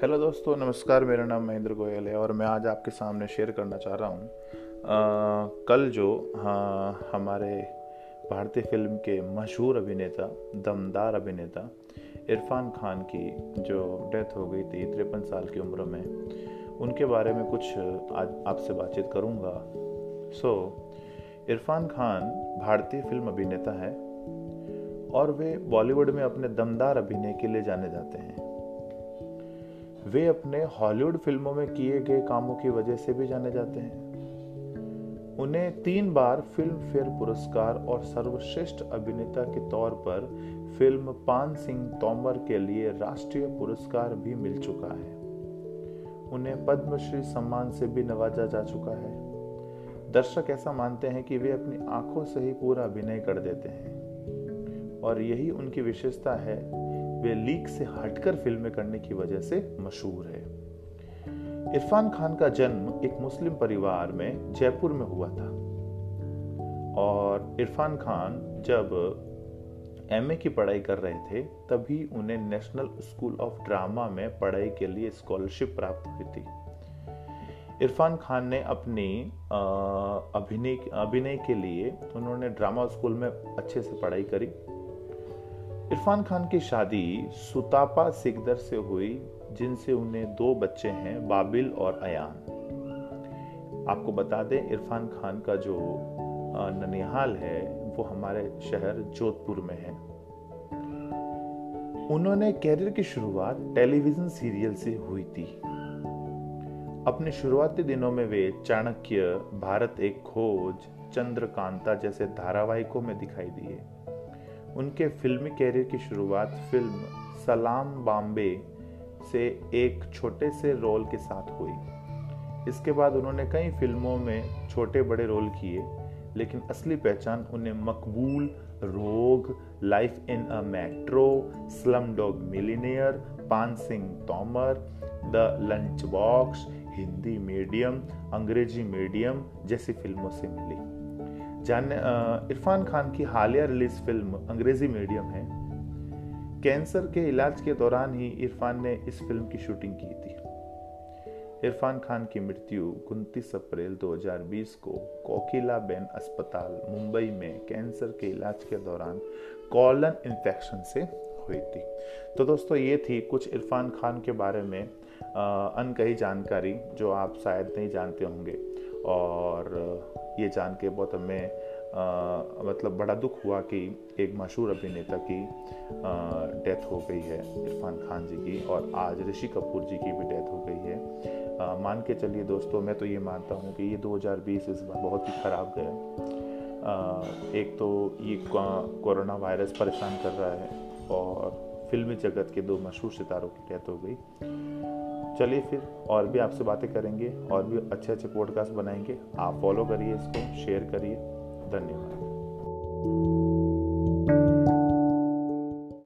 Hello दोस्तों नमस्कार मेरा नाम महेंद्र गोयल है और मैं आज आपके सामने शेयर करना चाह रहा हूँ। कल जो हाँ, हमारे भारतीय फ़िल्म के मशहूर अभिनेता दमदार अभिनेता इरफान खान की जो डेथ हो गई थी तिरपन साल की उम्र में उनके बारे में कुछ आज आपसे बातचीत करूँगा। सो इरफान खान भारतीय फ़िल्म अभिनेता है और वे बॉलीवुड में अपने दमदार अभिनय के लिए जाने जाते हैं। वे अपने हॉलीवुड फ़िल्मों में किए गए कामों की वजह से भी जाने जाते हैं। उन्हें तीन बार फ़िल्म फेयर पुरस्कार और सर्वश्रेष्ठ अभिनेता के तौर पर फ़िल्म पान सिंह तोमर के लिए राष्ट्रीय पुरस्कार भी मिल चुका है। उन्हें पद्मश्री सम्मान से भी नवाजा जा चुका है। दर्शक ऐसा मानते हैं कि वे अपनी आँखों से ही पूरा अभिनय कर देते हैं। और यही उनकी विशेषता है वे लीक से हटकर फ़िल्में करने की वजह से मशहूर है। इरफान खान का जन्म एक मुस्लिम परिवार में जयपुर में हुआ था। और इरफान खान जब एमए की पढ़ाई कर रहे थे, तभी उन्हें नेशनल स्कूल ऑफ़ ड्रामा में पढ़ाई के लिए स्कॉलरशिप प्राप्त हुई थी। इरफान खान ने अपनी अभिनय अभिनय के लिए उन्होंने ड्रामा स्कूल में अच्छे से पढ़ाई करी। इरफान खान की शादी सुतापा सिकदर से हुई, जिनसे उन्हें दो बच्चे हैं, बाबिल और अयान। आपको बता दें, इरफान खान का जो ननिहाल है, वो हमारे शहर जोधपुर में है। उन्होंने कैरियर की शुरुआत टेलीविज़न सीरियल से हुई थी। अपने शुरुआती दिनों में वे चाणक्य, भारत एक खोज, चंद्रकांता जैसे धारावाहिकों में दिखाई दिए। उनके फिल्मी कैरियर की शुरुआत फ़िल्म सलाम बॉम्बे से एक छोटे से रोल के साथ हुई। इसके बाद उन्होंने कई फ़िल्मों में छोटे बड़े रोल किए, लेकिन असली पहचान उन्हें Maqbool, Rog, life in a metro slumdog millionaire, Paan Singh Tomar, the lunchbox Hindi medium, Angrezi medium जैसी फ़िल्मों से मिली। जान इरफान खान की हालिया रिलीज़ फ़िल्म अंग्रेज़ी मीडियम है। कैंसर के इलाज के दौरान ही इरफान ने इस फ़िल्म की शूटिंग की थी। इरफान खान की मृत्यु उनतीस अप्रैल 2020 को कोकिला बेन अस्पताल, मुंबई में कैंसर के इलाज के दौरान कॉलन इन्फेक्शन से हुई थी। तो दोस्तों, ये थी कुछ इरफान खान के बारे में अनकही जानकारी जो आप शायद नहीं जानते होंगे। और ये जान के बहुत हमें आ, मतलब बड़ा दुख हुआ कि एक मशहूर अभिनेता की डेथ हो गई है इरफान खान जी की और आज ऋषि कपूर जी की भी डेथ हो गई है। आ, मान के चलिए दोस्तों मैं तो ये मानता हूँ कि ये 2020 इस बार बहुत ही ख़राब गया एक तो ये कोरोना वायरस परेशान कर रहा है और फिल्मी जगत के दो मशहूर सितारों की डेथ हो गई। चलिए फिर और भी आपसे बातें करेंगे और भी अच्छे अच्छे पॉडकास्ट बनाएँगे। आप फॉलो करिए इसको शेयर करिए। धन्यवाद।